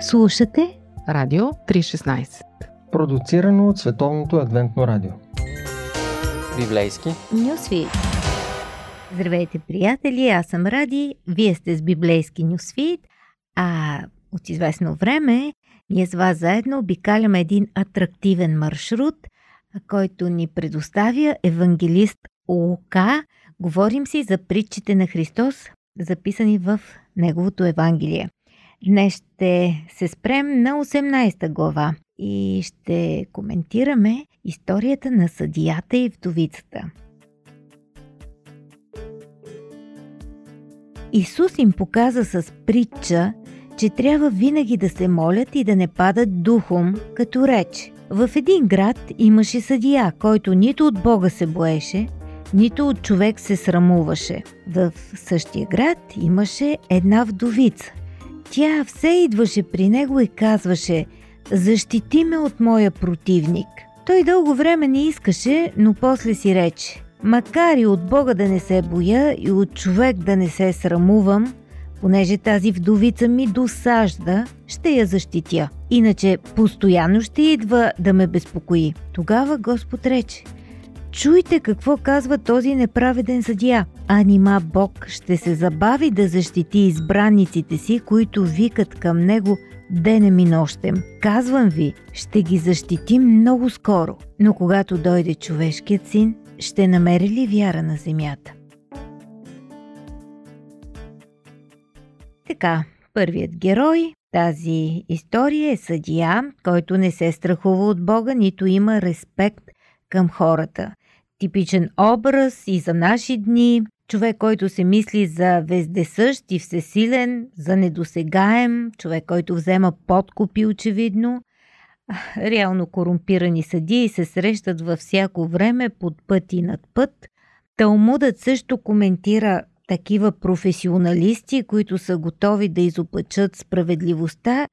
Слушате Радио 316 Продуцирано от Световното адвентно радио Библейски Нюсвит Здравейте, приятели! Аз съм Ради, вие сте с Библейски Нюсвит, а от известно време ние с вас заедно обикаляме един атрактивен маршрут, който ни предоставя евангелист Лука. Говорим си за притчите на Христос, записани в Неговото Евангелие. Днес ще се спрем на 18 глава и ще коментираме историята на съдията и вдовицата. Исус им показа с притча, че трябва винаги да се молят и да не падат духом, като реч. В един град имаше съдия, който нито от Бога се боеше, нито от човек се срамуваше. В същия град имаше една вдовица. Тя все идваше при него и казваше «Защити ме от моя противник». Той дълго време не искаше, но после си рече Макар и от Бога да не се боя и от човек да не се срамувам, понеже тази вдовица ми досажда, ще я защитя. Иначе постоянно ще идва да ме безпокои. Тогава Господ рече – Чуйте какво казва този неправеден съдия. А нима Бог ще се забави да защити избранниците си, които викат към Него денем и нощем. Казвам ви, ще ги защити много скоро. Но когато дойде човешкият син, ще намери ли вяра на земята? Така, първият герой тази история е съдия, който не се страхува от Бога, нито има респект към хората – типичен образ и за наши дни. Човек, който се мисли за вездесъщ и всесилен, за недосегаем, човек, който взема подкупи очевидно. Реално корумпирани съдии се срещат във всяко време под път и над път. Талмудът също коментира такива професионалисти, които са готови да изопачат справедливостта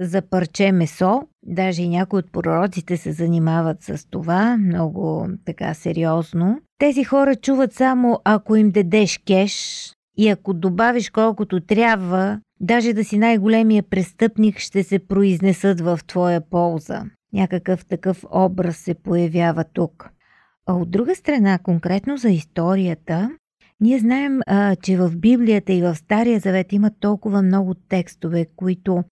за парче месо. Даже и някои от пророците се занимават с това много така сериозно. Тези хора чуват само ако им дадеш кеш и ако добавиш колкото трябва, даже да си най-големия престъпник ще се произнесат в твоя полза. Някакъв такъв образ се появява тук. А от друга страна, конкретно за историята, ние знаем, а, че в Библията и в Стария Завет има толкова много текстове, които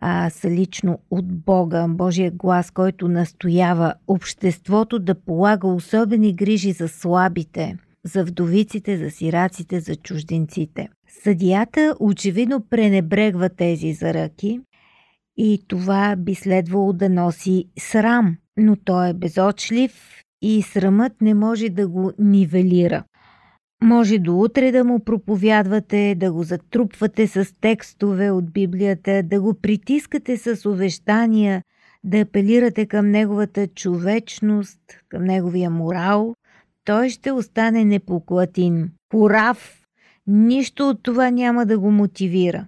а, са лично от Бога, Божия глас, който настоява обществото да полага особени грижи за слабите, за вдовиците, за сираците, за чужденците. Съдията очевидно пренебрегва тези заръки и това би следвало да носи срам, но той е безочлив и срамът не може да го нивелира. Може до утре да му проповядвате, да го затрупвате с текстове от Библията, да го притискате с увещания, да апелирате към неговата човечност, към неговия морал. Той ще остане непоклатин, порав. Нищо от това няма да го мотивира,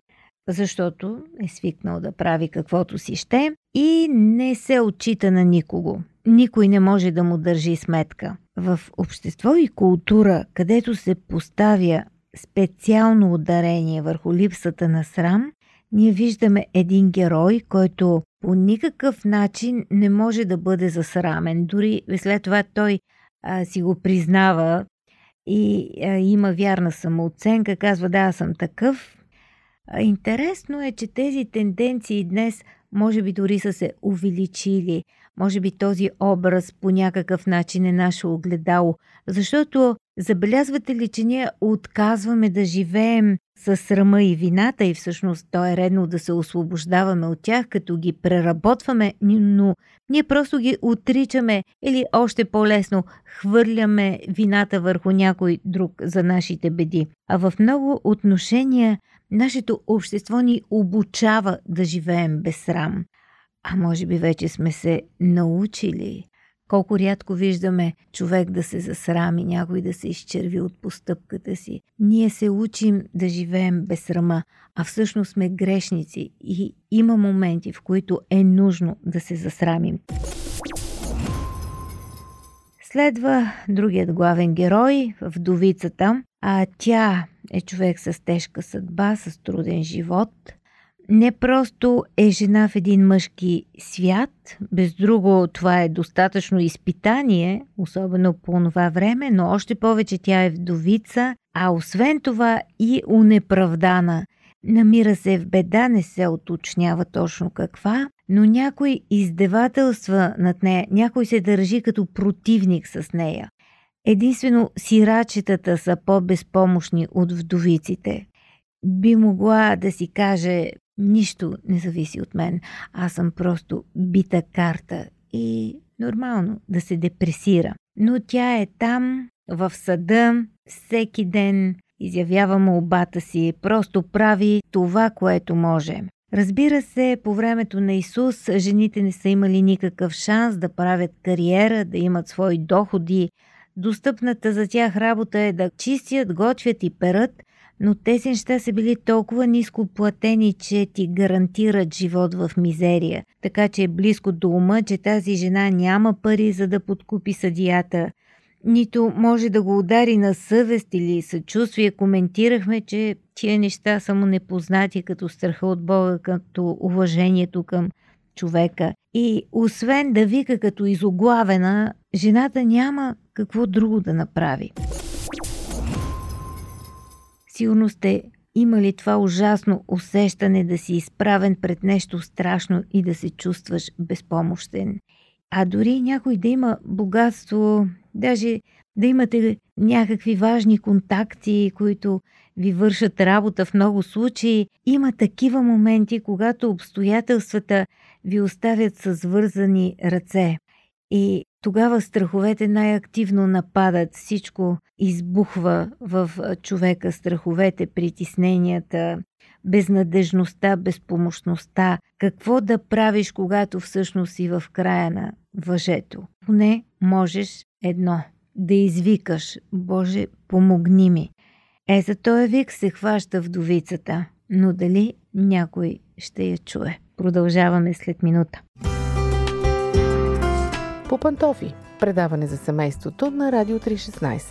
защото е свикнал да прави каквото си ще и не се отчита на никого. Никой не може да му държи сметка в общество и култура, където се поставя специално ударение върху липсата на срам, ние виждаме един герой, който по никакъв начин не може да бъде засрамен. Дори след това той а, си го признава и а, има вярна самооценка, казва да, аз съм такъв. А, интересно е, че тези тенденции днес може би дори са се увеличили. Може би този образ по някакъв начин е наше огледало, защото забелязвате ли, че ние отказваме да живеем с срама и вината и всъщност то е редно да се освобождаваме от тях, като ги преработваме, но ние просто ги отричаме или още по-лесно хвърляме вината върху някой друг за нашите беди. А в много отношения нашето общество ни обучава да живеем без срам. А може би вече сме се научили. Колко рядко виждаме човек да се засрами, някой да се изчерви от постъпката си. Ние се учим да живеем без срама, а всъщност сме грешници и има моменти, в които е нужно да се засрамим. Следва другият главен герой, вдовицата, а тя е човек с тежка съдба, с труден живот – не просто е жена в един мъжки свят, без друго това е достатъчно изпитание, особено по това време, но още повече тя е вдовица, а освен това и унеправдана. Намира се в беда, не се уточнява точно каква, но някой издевателства над нея, някой се държи като противник с нея. Единствено сирачетата са по-безпомощни от вдовиците. Би могла да си каже, нищо не зависи от мен, аз съм просто бита карта и нормално да се депресира. Но тя е там, в съда, всеки ден изявява молбата си, просто прави това, което може. Разбира се, по времето на Исус жените не са имали никакъв шанс да правят кариера, да имат свои доходи. Достъпната за тях работа е да чистят, готвят и перат, но тези неща са били толкова ниско платени, че ти гарантират живот в мизерия. Така че е близко до ума, че тази жена няма пари за да подкупи съдията – нито може да го удари на съвест или съчувствие. Коментирахме, че тия неща са му непознати като страха от Бога, като уважението към човека. И освен да вика като изоглавена, жената няма какво друго да направи. Сигурно сте имали това ужасно усещане да си изправен пред нещо страшно и да се чувстваш безпомощен. А дори някой да има богатство, даже да имате някакви важни контакти, които ви вършат работа в много случаи, има такива моменти, когато обстоятелствата ви оставят с вързани ръце. И тогава страховете най-активно нападат, всичко избухва в човека, страховете, притесненията, безнадежността, безпомощността. Какво да правиш, когато всъщност си в края на въжето? Поне можеш едно да извикаш Боже, помогни ми. Е, за този вик се хваща вдовицата, но дали някой ще я чуе? Продължаваме след минута. По пантофи. Предаване за семейството на Радио 316.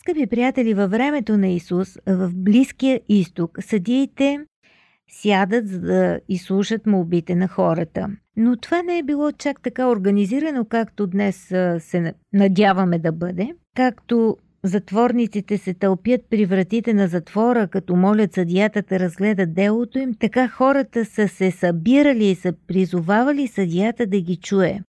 Скъпи приятели, във времето на Исус, в Близкия изток, съдиите сядат за да изслушат молбите на хората. Но това не е било чак така организирано, както днес се надяваме да бъде. Както затворниците се тълпят при вратите на затвора, като молят съдията да разгледа делото им, така хората са се събирали и са призовавали съдията да ги чуе.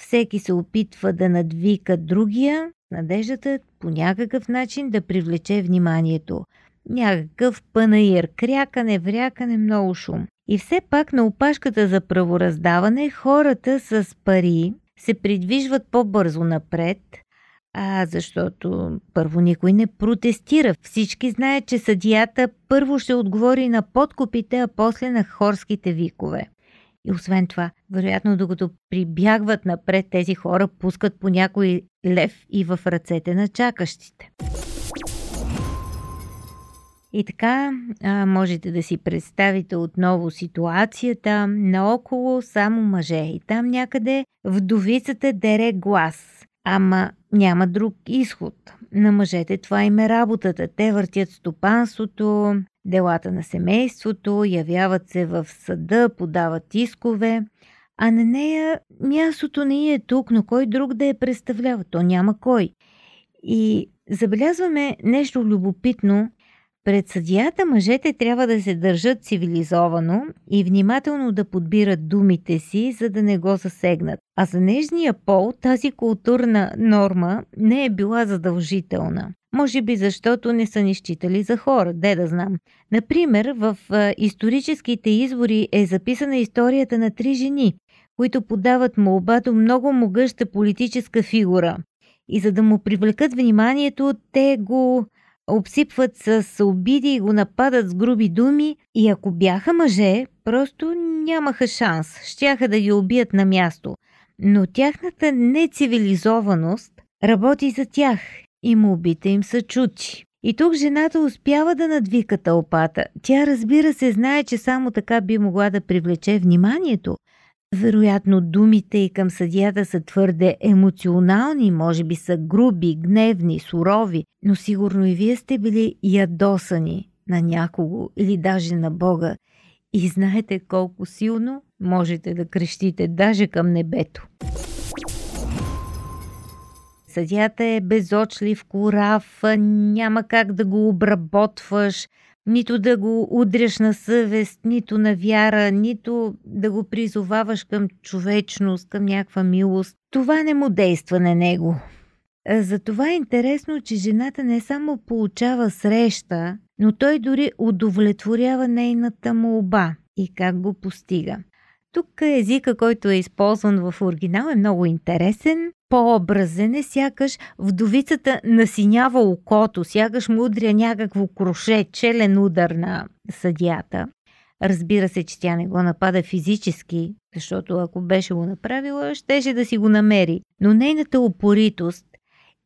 Всеки се опитва да надвика другия, надеждата по някакъв начин да привлече вниманието. Някакъв панаир, крякане, врякане, много шум. И все пак на опашката за правораздаване хората с пари се придвижват по-бързо напред, а защото първо никой не протестира. Всички знаят, че съдията първо ще отговори на подкупите, а после на хорските викове. И освен това, вероятно, докато прибягват напред, тези хора пускат по някой лев и в ръцете на чакащите. И така, а, можете да си представите отново ситуацията. Наоколо само мъже. И там някъде вдовицата дере глас. Ама няма друг изход. На мъжете това им е работата. Те въртят стопанството, делата на семейството, явяват се в съда, подават искове. А на нея мястото не е тук, но кой друг да я представлява? То няма кой. И забелязваме нещо любопитно, пред съдията мъжете трябва да се държат цивилизовано и внимателно да подбират думите си, за да не го засегнат. А за нежния пол тази културна норма не е била задължителна. Може би защото не са ни считали за хора, де да знам. Например, в историческите извори е записана историята на три жени, които подават молба до много могъща политическа фигура. И за да му привлекат вниманието, те го обсипват с обиди и го нападат с груби думи и ако бяха мъже, просто нямаха шанс, щяха да ги убият на място. Но тяхната нецивилизованост работи за тях и молбите им са чути. И тук жената успява да надвика тълпата. Тя разбира се знае, че само така би могла да привлече вниманието, вероятно думите и към съдията са твърде емоционални, може би са груби, гневни, сурови, но сигурно и вие сте били ядосани, на някого или даже на Бога и знаете колко силно можете да крещите даже към небето. Съдята е безочлив, корав, няма как да го обработваш, нито да го удряш на съвест, нито на вяра, нито да го призоваваш към човечност, към някаква милост. Това не му действа на него. Затова е интересно, че жената не само получава среща, но той дори удовлетворява нейната молба и как го постига. Тук езика, който е използван в оригинал е много интересен, по-образен е, сякаш вдовицата насинява окото, сякаш му удря някакво кроше, челен удар на съдията. Разбира се, че тя не го напада физически, защото ако беше го направила, щеше да си го намери. Но нейната упоритост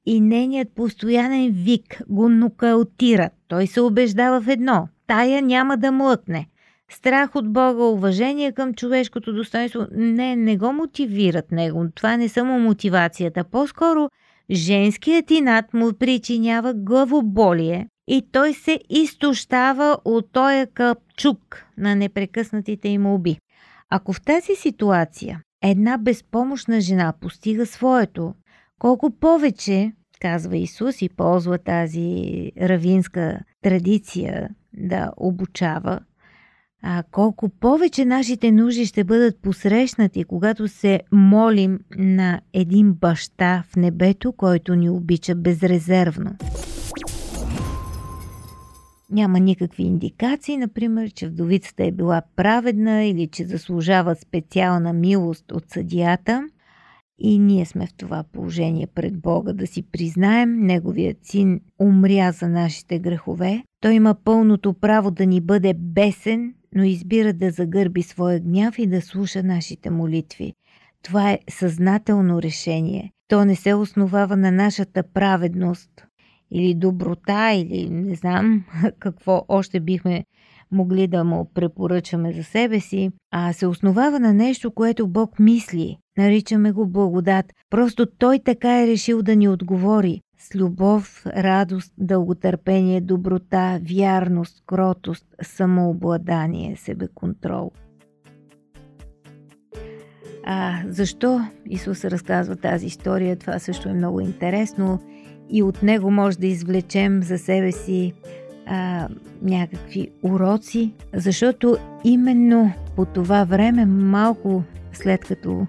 и нейният постоянен вик го нокаутират. Той се убеждава в едно – тая няма да млъкне. Страх от Бога, уважение към човешкото достоинство, не, не го мотивират него. Това не само мотивацията. По-скоро женският инат му причинява главоболие и той се изтощава от този капчук на непрекъснатите им молби. Ако в тази ситуация една безпомощна жена постига своето, колко повече, казва Исус и ползва тази равинска традиция да обучава, а колко повече нашите нужди ще бъдат посрещнати, когато се молим на един баща в небето, който ни обича безрезервно. Няма никакви индикации, например, че вдовицата е била праведна или че заслужава специална милост от съдията. И ние сме в това положение пред Бога да си признаем, Неговият син умря за нашите грехове. Той има пълното право да ни бъде бесен, но избира да загърби своя гняв и да слуша нашите молитви. Това е съзнателно решение. То не се основава на нашата праведност или доброта, или не знам какво още бихме могли да му препоръчаме за себе си, а се основава на нещо, което Бог мисли. Наричаме го благодат. Просто Той така е решил да ни отговори с любов, радост, дълготърпение, доброта, вярност, кротост, самообладание, себеконтрол. А защо Исус разказва тази история? Това също е много интересно и от него може да извлечем за себе си а, някакви уроци, защото именно по това време, малко след като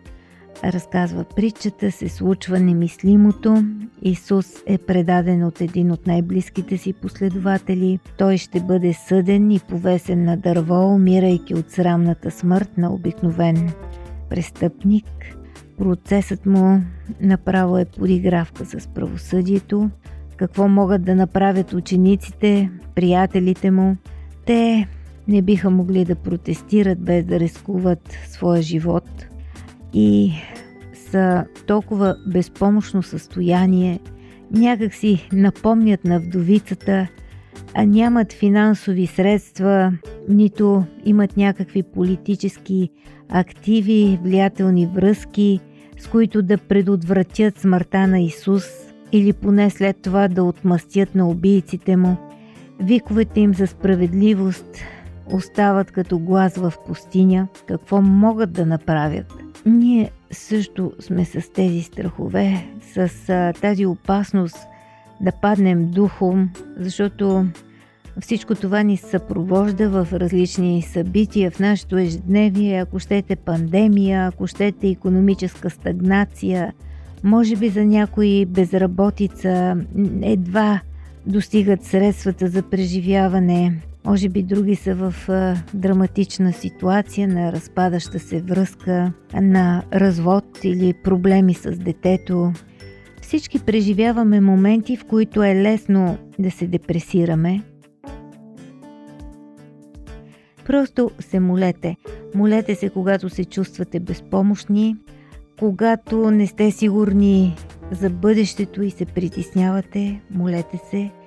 разказва притчата, се случва немислимото. Исус е предаден от един от най-близките си последователи. Той ще бъде съден и повесен на дърво, умирайки от срамната смърт на обикновен престъпник. Процесът му направо е подигравка с правосъдието. Какво могат да направят учениците, приятелите му? Те не биха могли да протестират без да рискуват своя живот и са толкова безпомощно състояние, някак си напомнят на вдовицата, а нямат финансови средства, нито имат някакви политически активи, влиятелни връзки, с които да предотвратят смъртта на Исус или поне след това да отмъстят на убийците му. Виковете им за справедливост остават като глас в пустиня. Какво могат да направят? Ние също сме с тези страхове, с а, тази опасност да паднем духом, защото всичко това ни съпровожда в различни събития в нашето ежедневие, ако щете пандемия, ако щете економическа стагнация, може би за някои безработица едва достигат средствата за преживяване, може би други са в а, драматична ситуация на разпадаща се връзка, на развод или проблеми с детето. Всички преживяваме моменти, в които е лесно да се депресираме. Просто се молете. Молете се, когато се чувствате безпомощни, когато не сте сигурни за бъдещето и се притеснявате, молете се –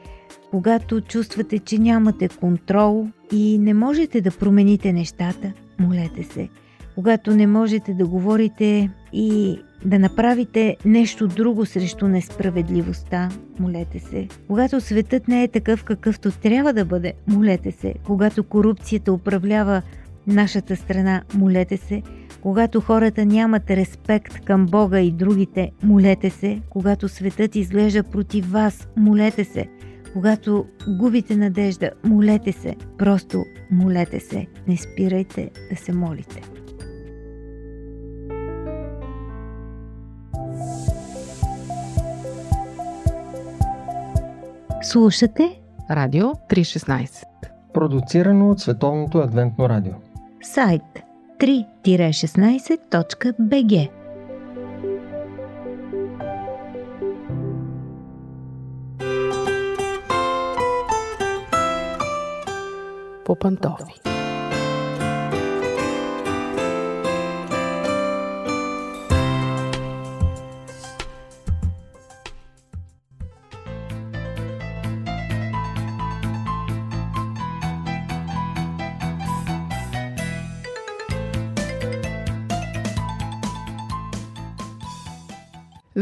когато чувствате, че нямате контрол и не можете да промените нещата, молете се. когато не можете да говорите и да направите нещо друго срещу несправедливостта, молете се. Когато светът не е такъв какъвто трябва да бъде, молете се. Когато корупцията управлява нашата страна, молете се. Когато хората нямат респект към Бога и другите, молете се. Когато светът изглежда против вас, молете се. Когато губите надежда, молете се. Просто молете се. Не спирайте да се молите. Слушате Радио 316 Продуцирано от Световното адвентно радио. сайт 3-16.bg по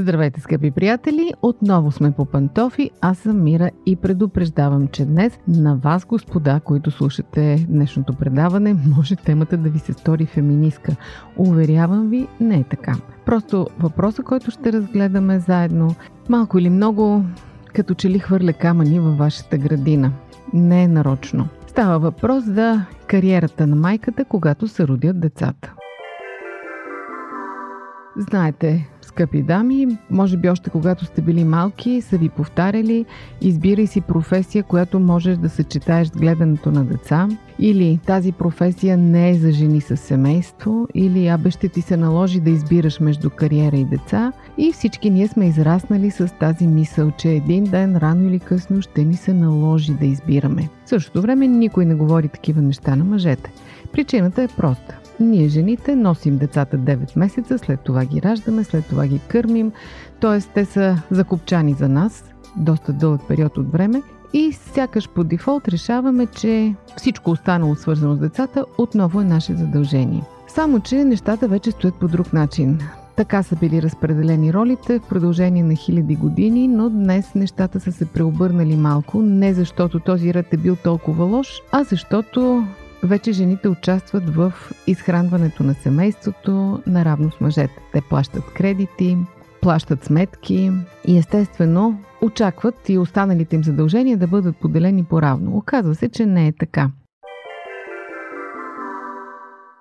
Здравейте, скъпи приятели! Отново сме по пантофи. Аз съм Мира и предупреждавам, че днес на вас, господа, които слушате днешното предаване, може темата да ви се стори феминистка. Уверявам ви, не е така. Просто въпроса, който ще разгледаме заедно, малко или много, като че ли хвърля камъни във вашата градина. Не е нарочно. Става въпрос за кариерата на майката, когато се родят децата. Знаете, скъпи дами, може би още когато сте били малки, са ви повтаряли, избирай си професия, която можеш да съчетаеш с гледането на деца, или тази професия не е за жени с семейство, или абе ще ти се наложи да избираш между кариера и деца. И всички ние сме израснали с тази мисъл, че един ден, рано или късно, ще ни се наложи да избираме. В същото време никой не говори такива неща на мъжете. Причината е проста. Ние жените носим децата 9 месеца, след това ги раждаме, след това ги кърмим, т.е. те са закупчани за нас доста дълъг период от време и сякаш по дефолт решаваме, че всичко останало свързано с децата отново е наше задължение. Само, че нещата вече стоят по друг начин. Така са били разпределени ролите в продължение на хиляди години, но днес нещата са се преобърнали малко, не защото този ред е бил толкова лош, а защото вече жените участват в изхранването на семейството наравно с мъжете. Те плащат кредити, плащат сметки и естествено очакват и останалите им задължения да бъдат поделени по-равно. Оказва се, че не е така.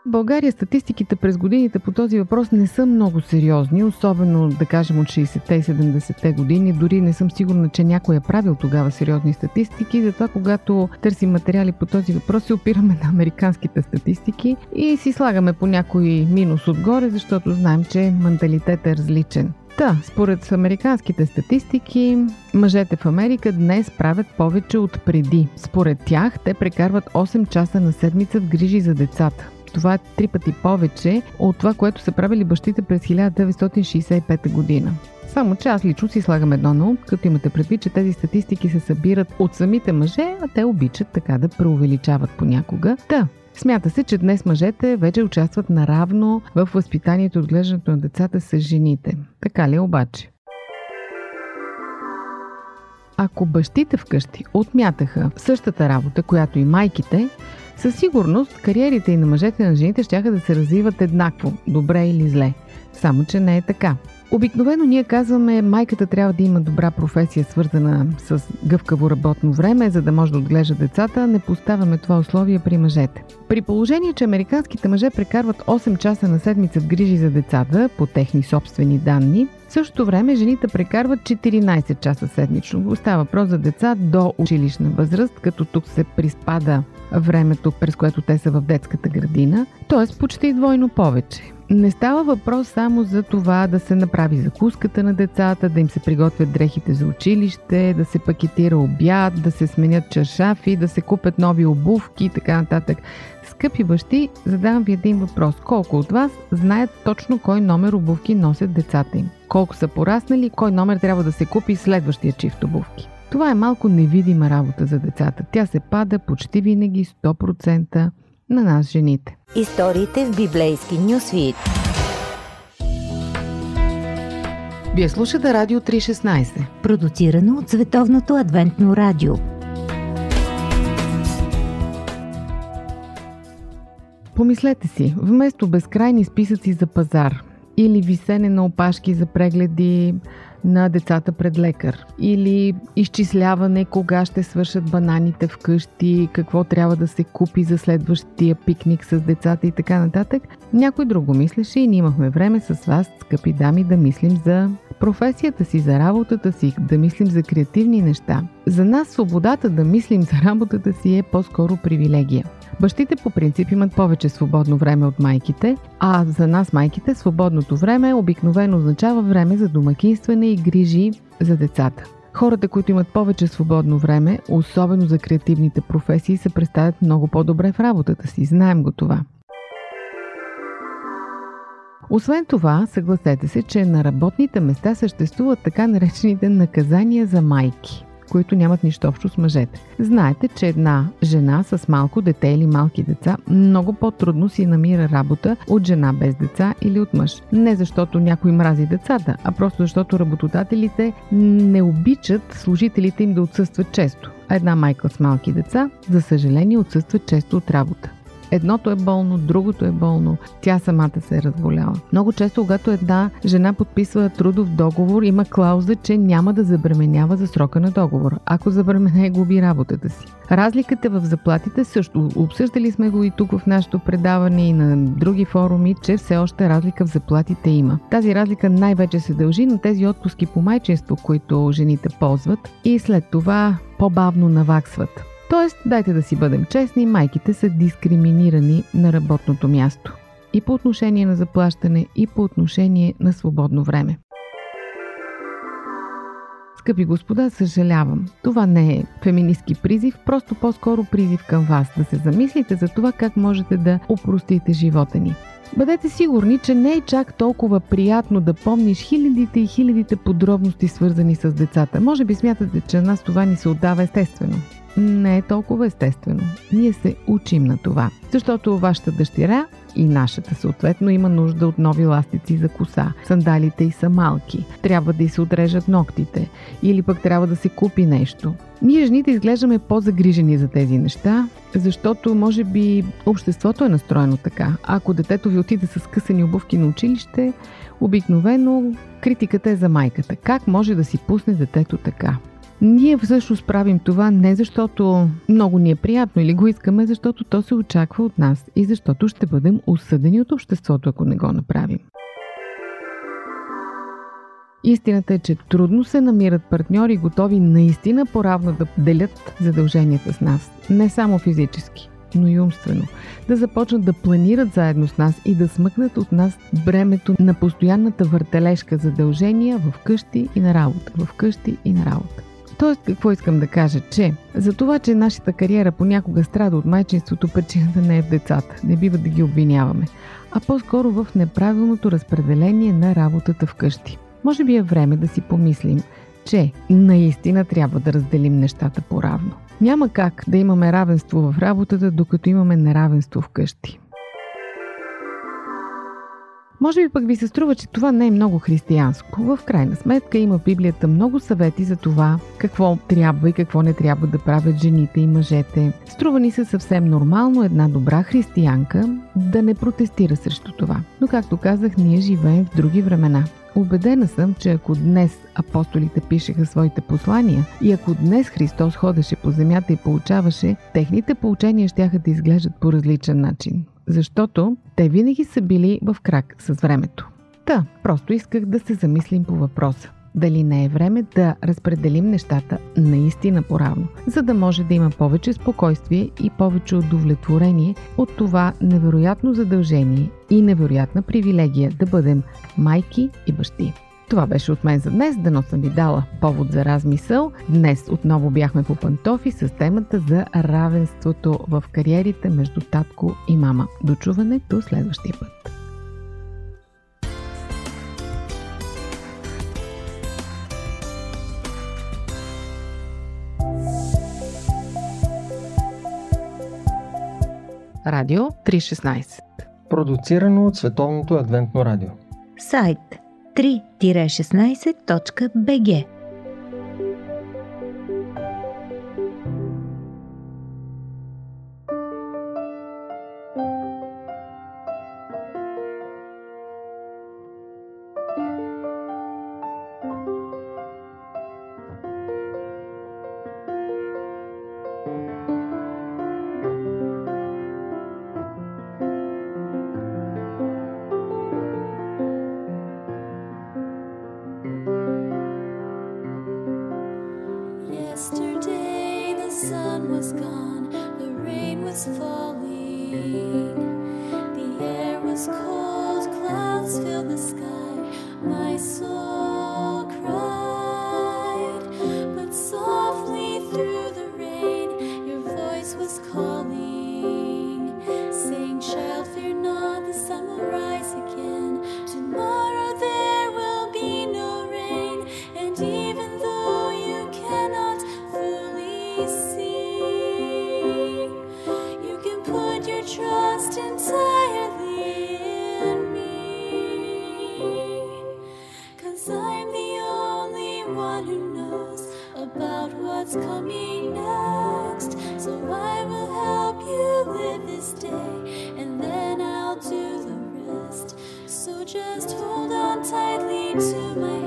България статистиките през годините по този въпрос не са много сериозни, особено да кажем от 60-те и 70-те години. Дори не съм сигурна, че някой е правил тогава сериозни статистики, затова когато търсим материали по този въпрос се опираме на американските статистики и си слагаме по някой минус отгоре, защото знаем, че менталитет е различен. Та, според американските статистики, мъжете в Америка днес правят повече от преди. Според тях, те прекарват 8 часа на седмица в грижи за децата. Това е три пъти повече от това, което са правили бащите през 1965 година. Само че аз лично си слагам едно на ум, като имате предвид, че тези статистики се събират от самите мъже, а те обичат така да преувеличават понякога. Та, Смята се, че днес мъжете вече участват наравно в възпитанието и отглеждането на децата с жените. Така ли е обаче? Ако бащите вкъщи отмятаха същата работа, която и майките, със сигурност кариерите и на мъжете и на жените ще да се развиват еднакво, добре или зле. Само, че не е така. Обикновено ние казваме, майката трябва да има добра професия, свързана с гъвкаво работно време, за да може да отглежда децата. Не поставяме това условие при мъжете. При положение, че американските мъже прекарват 8 часа на седмица в грижи за децата, по техни собствени данни, същото време жените прекарват 14 часа седмично. Остава въпрос за деца до училищна възраст, като тук се приспада времето, през което те са в детската градина, т.е. почти двойно повече. Не става въпрос само за това да се направи закуската на децата, да им се приготвят дрехите за училище, да се пакетира обяд, да се сменят чашафи, да се купят нови обувки и така нататък. Скъпи бащи, задавам ви един въпрос. Колко от вас знаят точно кой номер обувки носят децата им? Колко са пораснали, кой номер трябва да се купи следващия чифт обувки? Това е малко невидима работа за децата. Тя се пада почти винаги 100% на нас жените. Историите в библейски нюсвит. Вие слушате Радио 316. Продуцирано от Световното адвентно радио. Помислете си, вместо безкрайни списъци за пазар или висене на опашки за прегледи на децата пред лекар или изчисляване кога ще свършат бананите вкъщи, какво трябва да се купи за следващия пикник с децата и така нататък. Някой друго мислеше и ние имахме време с вас, скъпи дами, да мислим за професията си, за работата си, да мислим за креативни неща. За нас свободата да мислим за работата си е по-скоро привилегия. Бащите по принцип имат повече свободно време от майките, а за нас майките свободното време обикновено означава време за домакинстване и грижи за децата. Хората, които имат повече свободно време, особено за креативните професии, се представят много по-добре в работата си. Знаем го това. Освен това, съгласете се, че на работните места съществуват така наречените наказания за майки които нямат нищо общо с мъжете. Знаете, че една жена с малко дете или малки деца много по-трудно си намира работа от жена без деца или от мъж. Не защото някой мрази децата, а просто защото работодателите не обичат служителите им да отсъстват често. А една майка с малки деца, за съжаление, отсъства често от работа. Едното е болно, другото е болно, тя самата се е разболяла. Много често, когато една жена подписва трудов договор, има клауза, че няма да забременява за срока на договор. Ако забремене, губи работата си. Разликата в заплатите също. Обсъждали сме го и тук в нашето предаване и на други форуми, че все още разлика в заплатите има. Тази разлика най-вече се дължи на тези отпуски по майчество, които жените ползват и след това по-бавно наваксват. Тоест, дайте да си бъдем честни, майките са дискриминирани на работното място. И по отношение на заплащане, и по отношение на свободно време. Скъпи господа, съжалявам. Това не е феминистки призив, просто по-скоро призив към вас да се замислите за това как можете да упростите живота ни. Бъдете сигурни, че не е чак толкова приятно да помниш хилядите и хилядите подробности, свързани с децата. Може би смятате, че нас това ни се отдава естествено не е толкова естествено. Ние се учим на това. Защото вашата дъщеря и нашата съответно има нужда от нови ластици за коса. Сандалите й са малки. Трябва да й се отрежат ногтите. Или пък трябва да се купи нещо. Ние жените изглеждаме по-загрижени за тези неща, защото може би обществото е настроено така. Ако детето ви отиде с късани обувки на училище, обикновено критиката е за майката. Как може да си пусне детето така? Ние всъщност правим това не защото много ни е приятно или го искаме, защото то се очаква от нас и защото ще бъдем осъдени от обществото, ако не го направим. Истината е, че трудно се намират партньори, готови наистина поравно да делят задълженията с нас. Не само физически, но и умствено. Да започнат да планират заедно с нас и да смъкнат от нас бремето на постоянната въртележка задължения в къщи и на работа. В къщи и на работа. Тоест, какво искам да кажа? Че за това, че нашата кариера понякога страда от майчинството, причината не е в децата. Не бива да ги обвиняваме. А по-скоро в неправилното разпределение на работата вкъщи. Може би е време да си помислим, че наистина трябва да разделим нещата по-равно. Няма как да имаме равенство в работата, докато имаме неравенство вкъщи. Може би пък ви се струва, че това не е много християнско. В крайна сметка има в Библията много съвети за това какво трябва и какво не трябва да правят жените и мъжете. Струва ни се съвсем нормално една добра християнка да не протестира срещу това. Но както казах, ние живеем в други времена. Обедена съм, че ако днес апостолите пишеха своите послания и ако днес Христос ходеше по земята и получаваше, техните получения ще да изглеждат по различен начин защото те винаги са били в крак с времето. Та, просто исках да се замислим по въпроса. Дали не е време да разпределим нещата наистина поравно, за да може да има повече спокойствие и повече удовлетворение от това невероятно задължение и невероятна привилегия да бъдем майки и бащи. Това беше от мен за днес. Дано съм ви дала повод за размисъл. Днес отново бяхме по пантофи с темата за равенството в кариерите между татко и мама. Дочуване до следващия път. Радио 316 Продуцирано от Световното адвентно радио Сайт 3-16.bg Yesterday the sun was gone, the rain was falling. The air was cold, clouds filled the sky. My soul. So I will help you live this day, and then I'll do the rest. So just hold on tightly to my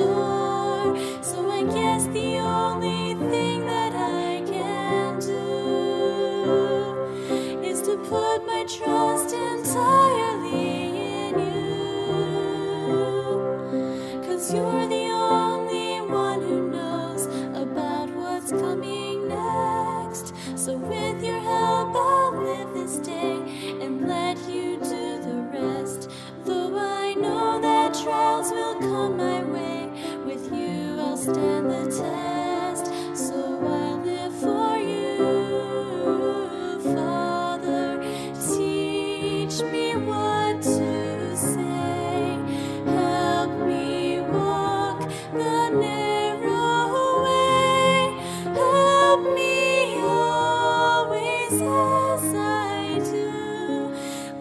do.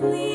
We